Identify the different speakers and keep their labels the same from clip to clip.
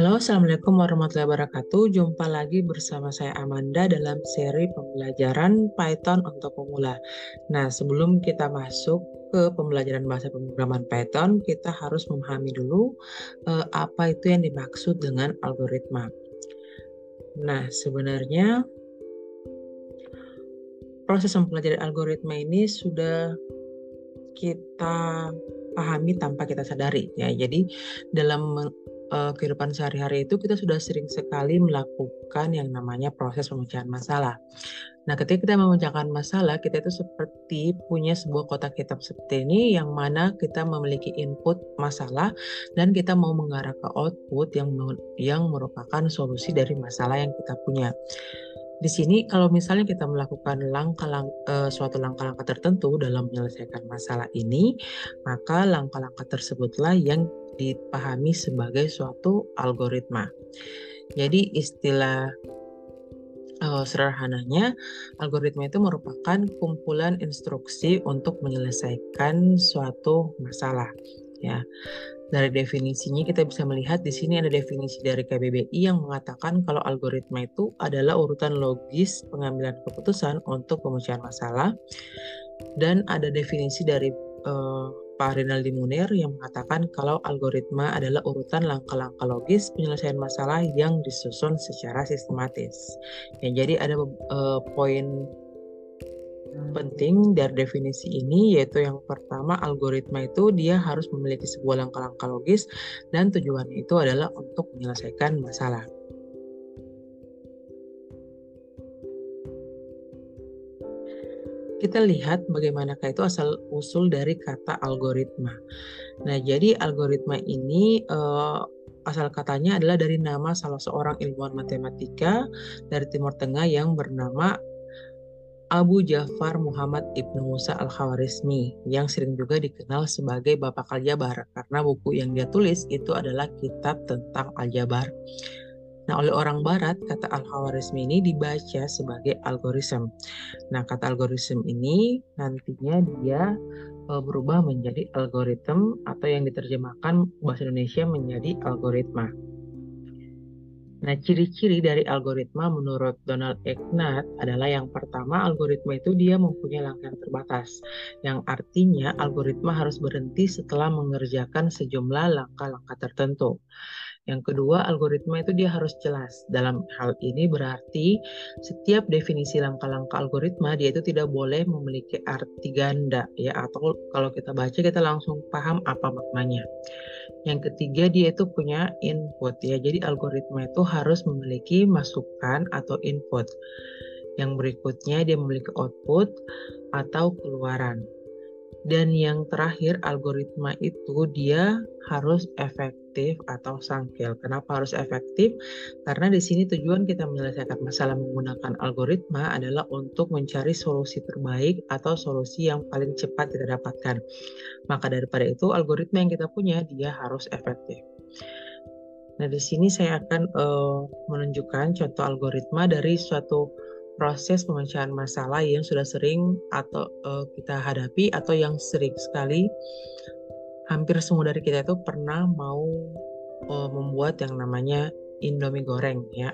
Speaker 1: Halo, Assalamualaikum warahmatullahi wabarakatuh. Jumpa lagi bersama saya Amanda dalam seri pembelajaran Python untuk pemula. Nah, sebelum kita masuk ke pembelajaran bahasa pemrograman Python, kita harus memahami dulu eh, apa itu yang dimaksud dengan algoritma. Nah, sebenarnya proses mempelajari algoritma ini sudah kita pahami tanpa kita sadari ya. Jadi dalam uh, kehidupan sehari-hari itu kita sudah sering sekali melakukan yang namanya proses pemecahan masalah. Nah, ketika kita memecahkan masalah, kita itu seperti punya sebuah kotak kitab seperti ini yang mana kita memiliki input masalah dan kita mau mengarah ke output yang yang merupakan solusi dari masalah yang kita punya. Di sini kalau misalnya kita melakukan langkah-langkah uh, suatu langkah-langkah tertentu dalam menyelesaikan masalah ini, maka langkah-langkah tersebutlah yang dipahami sebagai suatu algoritma. Jadi istilah uh, sederhananya algoritma itu merupakan kumpulan instruksi untuk menyelesaikan suatu masalah ya. Dari definisinya kita bisa melihat di sini ada definisi dari KBBI yang mengatakan kalau algoritma itu adalah urutan logis pengambilan keputusan untuk pemecahan masalah dan ada definisi dari uh, Pak Rinaldi Munir yang mengatakan kalau algoritma adalah urutan langkah-langkah logis penyelesaian masalah yang disusun secara sistematis. Ya, jadi ada uh, poin penting dari definisi ini yaitu yang pertama algoritma itu dia harus memiliki sebuah langkah-langkah logis dan tujuannya itu adalah untuk menyelesaikan masalah. Kita lihat bagaimanakah itu asal usul dari kata algoritma. Nah, jadi algoritma ini uh, asal katanya adalah dari nama salah seorang ilmuwan matematika dari Timur Tengah yang bernama Abu Ja'far Muhammad Ibnu Musa Al-Khawarizmi yang sering juga dikenal sebagai Bapak Aljabar karena buku yang dia tulis itu adalah kitab tentang aljabar. Nah, oleh orang barat, kata Al-Khawarizmi ini dibaca sebagai algoritma. Nah, kata algoritma ini nantinya dia e, berubah menjadi algoritma atau yang diterjemahkan bahasa Indonesia menjadi algoritma. Nah, ciri-ciri dari algoritma menurut Donald Ignat adalah yang pertama, algoritma itu dia mempunyai langkah yang terbatas. Yang artinya algoritma harus berhenti setelah mengerjakan sejumlah langkah-langkah tertentu. Yang kedua, algoritma itu dia harus jelas. Dalam hal ini berarti setiap definisi langkah-langkah algoritma dia itu tidak boleh memiliki arti ganda ya atau kalau kita baca kita langsung paham apa maknanya. Yang ketiga dia itu punya input ya. Jadi algoritma itu harus memiliki masukan atau input. Yang berikutnya dia memiliki output atau keluaran. Dan yang terakhir algoritma itu dia harus efektif atau sangkil. Kenapa harus efektif? Karena di sini tujuan kita menyelesaikan masalah menggunakan algoritma adalah untuk mencari solusi terbaik atau solusi yang paling cepat kita dapatkan. Maka daripada itu algoritma yang kita punya dia harus efektif. Nah, di sini saya akan uh, menunjukkan contoh algoritma dari suatu proses pemecahan masalah yang sudah sering atau uh, kita hadapi atau yang sering sekali hampir semua dari kita itu pernah mau uh, membuat yang namanya Indomie goreng ya.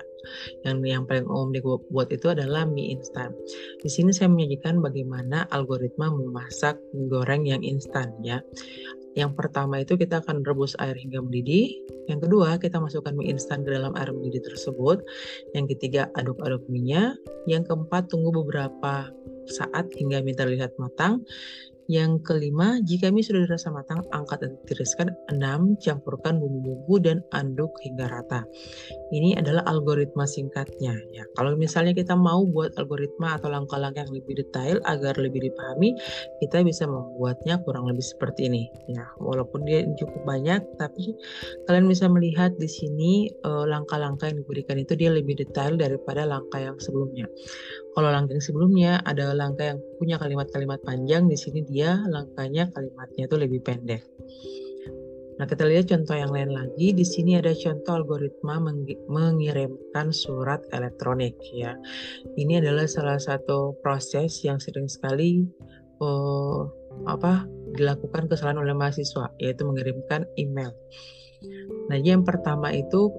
Speaker 1: Yang yang paling umum dibuat itu adalah mie instan. Di sini saya menyajikan bagaimana algoritma memasak mie goreng yang instan ya. Yang pertama itu kita akan rebus air hingga mendidih. Yang kedua, kita masukkan mie instan ke dalam air mendidih tersebut. Yang ketiga, aduk-aduk mie-nya. Yang keempat, tunggu beberapa saat hingga mie terlihat matang. Yang kelima, jika mie sudah dirasa matang, angkat dan tiriskan. Enam, campurkan bumbu-bumbu dan aduk hingga rata. Ini adalah algoritma singkatnya. Ya, kalau misalnya kita mau buat algoritma atau langkah-langkah yang lebih detail agar lebih dipahami, kita bisa membuatnya kurang lebih seperti ini. Ya, walaupun dia cukup banyak, tapi kalian bisa melihat di sini eh, langkah-langkah yang diberikan itu dia lebih detail daripada langkah yang sebelumnya. Kalau langkah yang sebelumnya ada langkah yang punya kalimat-kalimat panjang, di sini dia langkahnya kalimatnya itu lebih pendek. Nah, kita lihat contoh yang lain lagi. Di sini ada contoh algoritma mengirimkan surat elektronik ya. Ini adalah salah satu proses yang sering sekali uh, apa dilakukan kesalahan oleh mahasiswa, yaitu mengirimkan email. Nah, yang pertama itu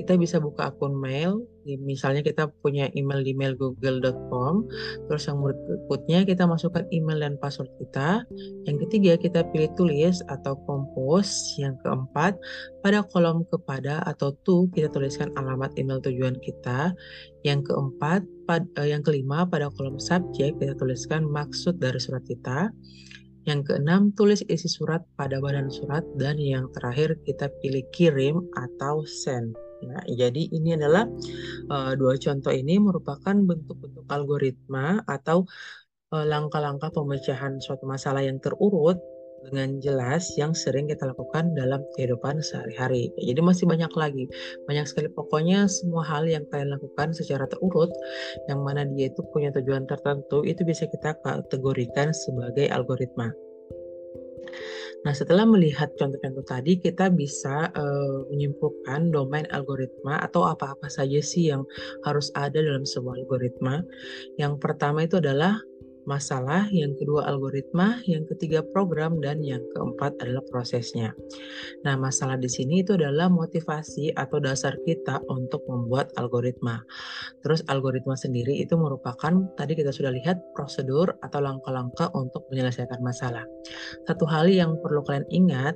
Speaker 1: kita bisa buka akun mail, misalnya kita punya email di mailgoogle.com, terus yang berikutnya kita masukkan email dan password kita, yang ketiga kita pilih tulis atau compose, yang keempat pada kolom kepada atau to kita tuliskan alamat email tujuan kita, yang keempat, pad, eh, yang kelima pada kolom subjek kita tuliskan maksud dari surat kita, yang keenam, tulis isi surat pada badan surat. Dan yang terakhir, kita pilih kirim atau send. Ya, jadi ini adalah uh, dua contoh ini merupakan bentuk-bentuk algoritma atau eh, langkah-langkah uh, pemecahan suatu masalah yang terurut dengan jelas yang sering kita lakukan dalam kehidupan sehari-hari. Jadi masih banyak lagi, banyak sekali pokoknya semua hal yang kalian lakukan secara terurut, yang mana dia itu punya tujuan tertentu, itu bisa kita kategorikan sebagai algoritma. Nah, setelah melihat contoh-contoh tadi, kita bisa uh, menyimpulkan domain algoritma atau apa-apa saja sih yang harus ada dalam sebuah algoritma. Yang pertama itu adalah masalah, yang kedua algoritma, yang ketiga program, dan yang keempat adalah prosesnya. Nah, masalah di sini itu adalah motivasi atau dasar kita untuk membuat algoritma. Terus algoritma sendiri itu merupakan tadi kita sudah lihat prosedur atau langkah-langkah untuk menyelesaikan masalah. Satu hal yang perlu kalian ingat,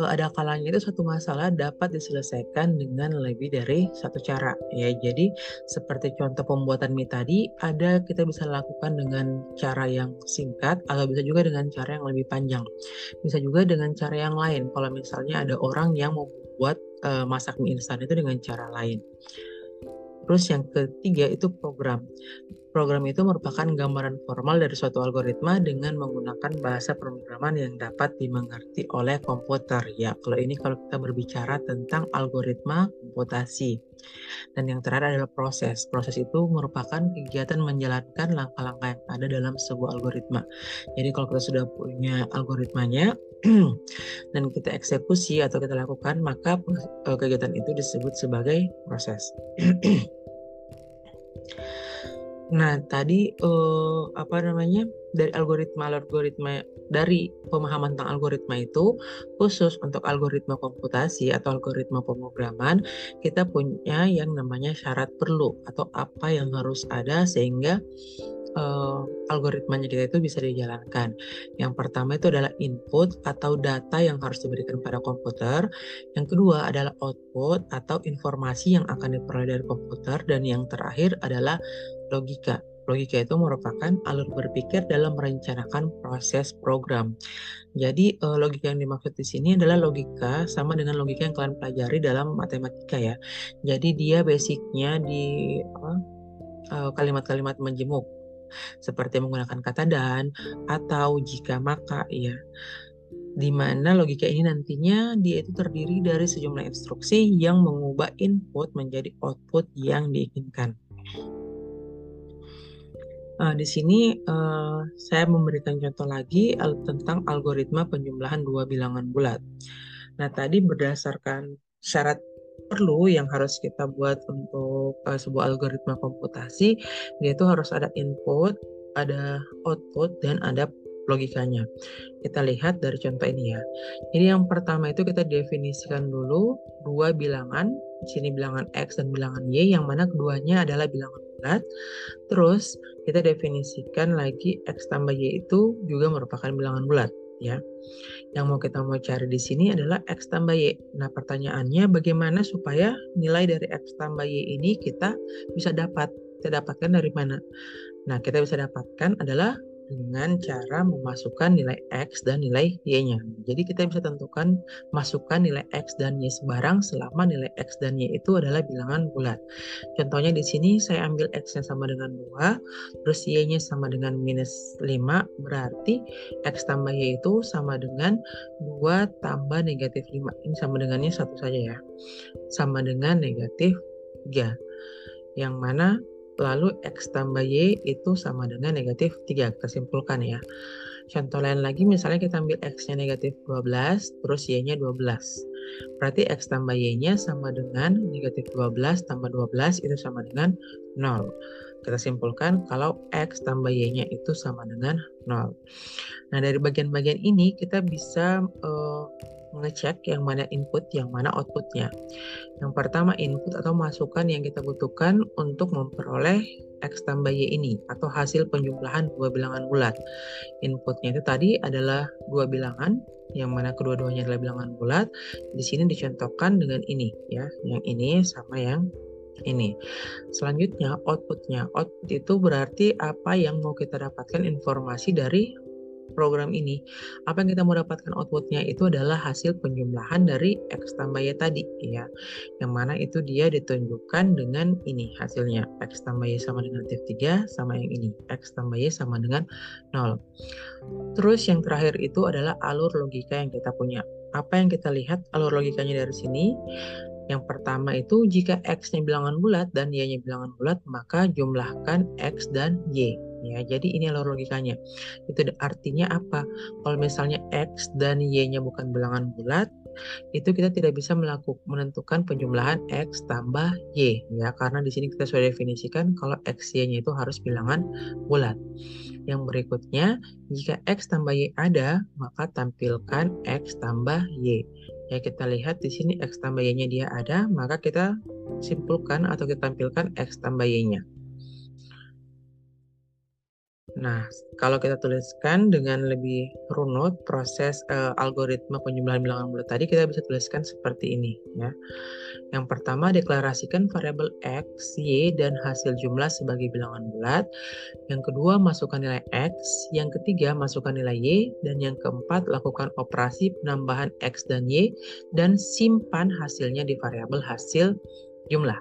Speaker 1: eh, ada kalanya itu satu masalah dapat diselesaikan dengan lebih dari satu cara. Ya, jadi seperti contoh pembuatan mie tadi, ada kita bisa lakukan dengan cara cara yang singkat atau bisa juga dengan cara yang lebih panjang. Bisa juga dengan cara yang lain. Kalau misalnya ada orang yang membuat uh, masak mie instan itu dengan cara lain. Terus yang ketiga itu program. Program itu merupakan gambaran formal dari suatu algoritma dengan menggunakan bahasa pemrograman yang dapat dimengerti oleh komputer. Ya, kalau ini kalau kita berbicara tentang algoritma komputasi. Dan yang terakhir adalah proses. Proses itu merupakan kegiatan menjalankan langkah-langkah yang ada dalam sebuah algoritma. Jadi kalau kita sudah punya algoritmanya dan kita eksekusi atau kita lakukan, maka eh, kegiatan itu disebut sebagai proses. Nah, tadi uh, apa namanya? dari algoritma algoritma dari pemahaman tentang algoritma itu khusus untuk algoritma komputasi atau algoritma pemrograman kita punya yang namanya syarat perlu atau apa yang harus ada sehingga uh, algoritmanya kita itu bisa dijalankan. Yang pertama itu adalah input atau data yang harus diberikan pada komputer. Yang kedua adalah output atau informasi yang akan diperoleh dari komputer dan yang terakhir adalah logika. Logika itu merupakan alur berpikir dalam merencanakan proses program. Jadi uh, logika yang dimaksud di sini adalah logika sama dengan logika yang kalian pelajari dalam matematika ya. Jadi dia basicnya di uh, kalimat-kalimat menjemuk seperti menggunakan kata dan atau jika maka ya di mana logika ini nantinya dia itu terdiri dari sejumlah instruksi yang mengubah input menjadi output yang diinginkan. Uh, di sini uh, saya memberikan contoh lagi tentang algoritma penjumlahan dua bilangan bulat. Nah, tadi berdasarkan syarat perlu yang harus kita buat untuk uh, sebuah algoritma komputasi, dia itu harus ada input, ada output, dan ada logikanya. Kita lihat dari contoh ini ya. Jadi yang pertama itu kita definisikan dulu dua bilangan, di sini bilangan X dan bilangan Y, yang mana keduanya adalah bilangan bulat. Terus kita definisikan lagi X tambah Y itu juga merupakan bilangan bulat ya. Yang mau kita mau cari di sini adalah X tambah Y. Nah pertanyaannya bagaimana supaya nilai dari X tambah Y ini kita bisa dapat? Kita dapatkan dari mana? Nah kita bisa dapatkan adalah dengan cara memasukkan nilai X dan nilai Y-nya. Jadi kita bisa tentukan masukkan nilai X dan Y sebarang selama nilai X dan Y itu adalah bilangan bulat. Contohnya di sini saya ambil X-nya sama dengan 2, terus Y-nya sama dengan minus 5, berarti X tambah Y itu sama dengan 2 tambah negatif 5. Ini sama dengannya satu saja ya. Sama dengan negatif 3. Yang mana lalu X tambah Y itu sama dengan negatif 3. Kita simpulkan ya. Contoh lain lagi, misalnya kita ambil X-nya negatif 12, terus Y-nya 12. Berarti X tambah Y-nya sama dengan negatif 12 tambah 12 itu sama dengan 0. Kita simpulkan kalau X tambah Y-nya itu sama dengan 0. Nah, dari bagian-bagian ini kita bisa uh, mengecek yang mana input, yang mana outputnya. Yang pertama input atau masukan yang kita butuhkan untuk memperoleh X tambah Y ini atau hasil penjumlahan dua bilangan bulat. Inputnya itu tadi adalah dua bilangan yang mana kedua-duanya adalah bilangan bulat. Di sini dicontohkan dengan ini ya, yang ini sama yang ini. Selanjutnya outputnya. Output itu berarti apa yang mau kita dapatkan informasi dari program ini. Apa yang kita mau dapatkan outputnya itu adalah hasil penjumlahan dari X tambah Y tadi ya. Yang mana itu dia ditunjukkan dengan ini hasilnya. X tambah Y sama dengan negatif 3 sama yang ini. X tambah Y sama dengan 0. Terus yang terakhir itu adalah alur logika yang kita punya. Apa yang kita lihat alur logikanya dari sini? Yang pertama itu jika X-nya bilangan bulat dan Y-nya bilangan bulat, maka jumlahkan X dan Y. Ya, jadi ini alur logikanya. Itu artinya apa? Kalau misalnya X dan Y-nya bukan bilangan bulat, itu kita tidak bisa melakukan menentukan penjumlahan X tambah Y ya karena di sini kita sudah definisikan kalau X Y-nya itu harus bilangan bulat. Yang berikutnya, jika X tambah Y ada, maka tampilkan X tambah Y. Ya, kita lihat di sini X tambah Y-nya dia ada, maka kita simpulkan atau kita tampilkan X tambah Y-nya. Nah, kalau kita tuliskan dengan lebih runut proses uh, algoritma penjumlahan bilangan bulat tadi, kita bisa tuliskan seperti ini ya. Yang pertama, deklarasikan variabel X, Y, dan hasil jumlah sebagai bilangan bulat. Yang kedua, masukkan nilai X. Yang ketiga, masukkan nilai Y. Dan yang keempat, lakukan operasi penambahan X dan Y, dan simpan hasilnya di variabel hasil jumlah.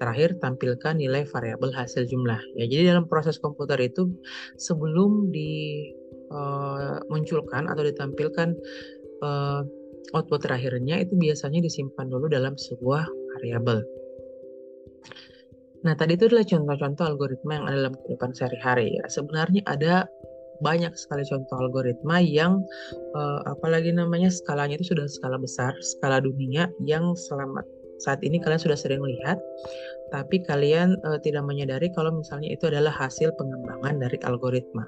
Speaker 1: Terakhir tampilkan nilai variabel hasil jumlah. Ya, jadi dalam proses komputer itu sebelum dimunculkan uh, atau ditampilkan uh, output terakhirnya itu biasanya disimpan dulu dalam sebuah variabel. Nah, tadi itu adalah contoh-contoh algoritma yang ada dalam kehidupan sehari-hari ya. Sebenarnya ada banyak sekali contoh algoritma yang uh, apalagi namanya skalanya itu sudah skala besar, skala dunia yang selamat saat ini kalian sudah sering lihat tapi kalian uh, tidak menyadari kalau misalnya itu adalah hasil pengembangan dari algoritma.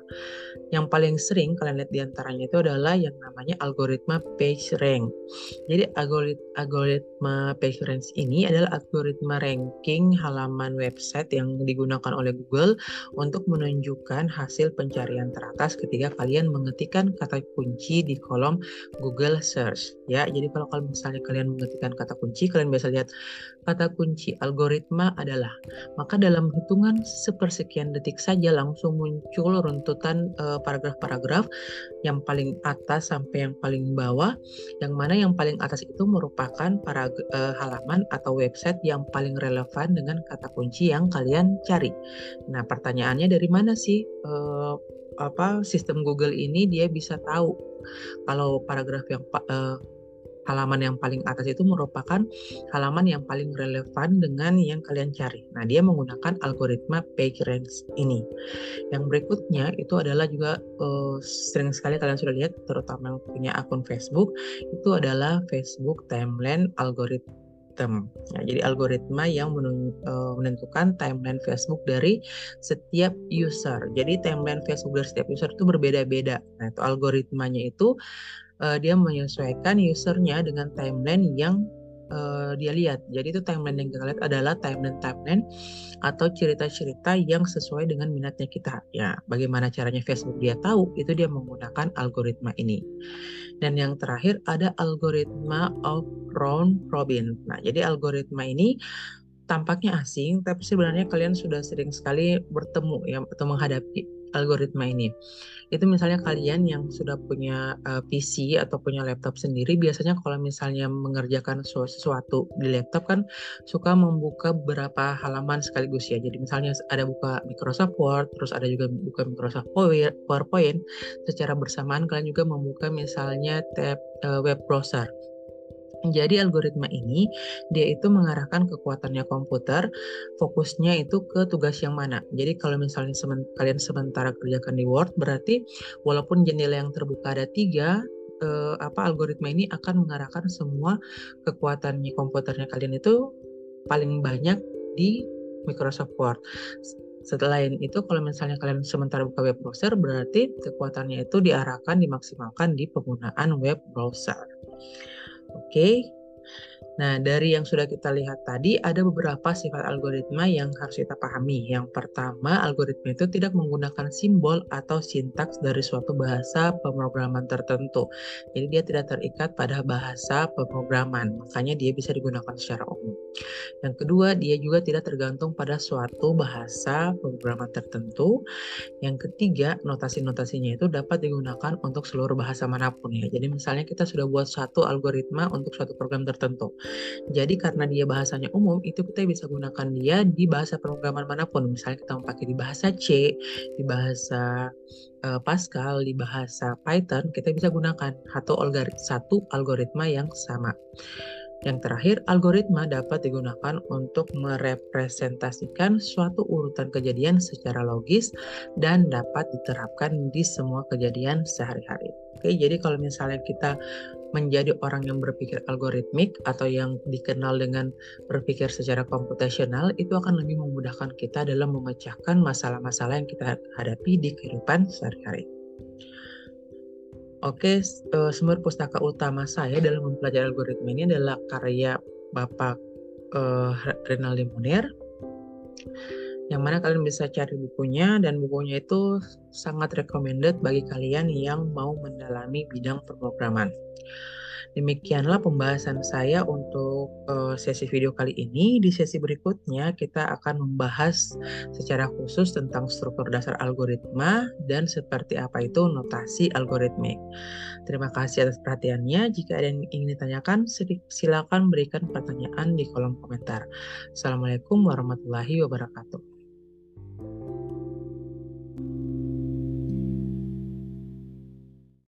Speaker 1: Yang paling sering kalian lihat di antaranya itu adalah yang namanya algoritma PageRank. Jadi algoritma PageRank ini adalah algoritma ranking halaman website yang digunakan oleh Google untuk menunjukkan hasil pencarian teratas ketika kalian mengetikkan kata kunci di kolom Google Search. Ya, jadi kalau kalian misalnya kalian mengetikkan kata kunci, kalian bisa lihat kata kunci algoritma adalah maka dalam hitungan sepersekian detik saja langsung muncul runtutan eh, paragraf-paragraf yang paling atas sampai yang paling bawah yang mana yang paling atas itu merupakan para uh, halaman atau website yang paling relevan dengan kata kunci yang kalian cari. Nah, pertanyaannya dari mana sih uh, apa sistem Google ini dia bisa tahu kalau paragraf yang uh, halaman yang paling atas itu merupakan halaman yang paling relevan dengan yang kalian cari. Nah, dia menggunakan algoritma PageRank ini. Yang berikutnya itu adalah juga uh, sering sekali kalian sudah lihat, terutama yang punya akun Facebook, itu adalah Facebook Timeline Algorithm. Nah, jadi algoritma yang eh, menentukan timeline Facebook dari setiap user. Jadi timeline Facebook dari setiap user itu berbeda-beda. Nah, itu algoritmanya itu uh, dia menyesuaikan usernya dengan timeline yang uh, dia lihat. Jadi itu timeline yang kita lihat adalah timeline-timeline atau cerita-cerita yang sesuai dengan minatnya kita. Ya, bagaimana caranya Facebook dia tahu? Itu dia menggunakan algoritma ini. Dan yang terakhir ada algoritma of round robin. Nah, jadi algoritma ini tampaknya asing, tapi sebenarnya kalian sudah sering sekali bertemu ya atau menghadapi algoritma ini. Itu misalnya kalian yang sudah punya uh, eh, PC atau punya laptop sendiri, biasanya kalau misalnya mengerjakan sesuatu di laptop kan suka membuka beberapa halaman sekaligus ya. Jadi misalnya ada buka Microsoft Word, terus ada juga buka Microsoft PowerPoint. Secara bersamaan kalian juga membuka misalnya tab uh, web browser. Jadi algoritma ini dia itu mengarahkan kekuatannya komputer, fokusnya itu ke tugas yang mana. Jadi kalau misalnya semen, kalian sementara kerjakan di Word, berarti walaupun jendela yang terbuka ada tiga, eh, apa algoritma ini akan mengarahkan semua kekuatannya komputernya kalian itu paling banyak di Microsoft Word. Setelah itu kalau misalnya kalian sementara buka web browser berarti kekuatannya itu diarahkan dimaksimalkan di penggunaan web browser. Oke. Nah, dari yang sudah kita lihat tadi, ada beberapa sifat algoritma yang harus kita pahami. Yang pertama, algoritma itu tidak menggunakan simbol atau sintaks dari suatu bahasa pemrograman tertentu. Jadi, dia tidak terikat pada bahasa pemrograman, makanya dia bisa digunakan secara umum. Yang kedua, dia juga tidak tergantung pada suatu bahasa pemrograman tertentu. Yang ketiga, notasi-notasinya itu dapat digunakan untuk seluruh bahasa mana pun ya. Jadi, misalnya kita sudah buat satu algoritma untuk suatu program tertentu. Jadi karena dia bahasanya umum, itu kita bisa gunakan dia di bahasa pemrograman mana pun. Misalnya kita mau pakai di bahasa C, di bahasa uh, Pascal, di bahasa Python, kita bisa gunakan satu algoritma, satu algoritma yang sama. Yang terakhir, algoritma dapat digunakan untuk merepresentasikan suatu urutan kejadian secara logis dan dapat diterapkan di semua kejadian sehari-hari. Oke, jadi kalau misalnya kita menjadi orang yang berpikir algoritmik atau yang dikenal dengan berpikir secara komputasional itu akan lebih memudahkan kita dalam memecahkan masalah-masalah yang kita hadapi di kehidupan sehari-hari. Oke, uh, sumber pustaka utama saya dalam mempelajari algoritma ini adalah karya Bapak uh, Renaldi Munir yang mana kalian bisa cari bukunya dan bukunya itu sangat recommended bagi kalian yang mau mendalami bidang pemrograman. Demikianlah pembahasan saya untuk uh, sesi video kali ini. Di sesi berikutnya kita akan membahas secara khusus tentang struktur dasar algoritma dan seperti apa itu notasi algoritmik. Terima kasih atas perhatiannya. Jika ada yang ingin ditanyakan, silakan berikan pertanyaan di kolom komentar. Assalamualaikum warahmatullahi wabarakatuh.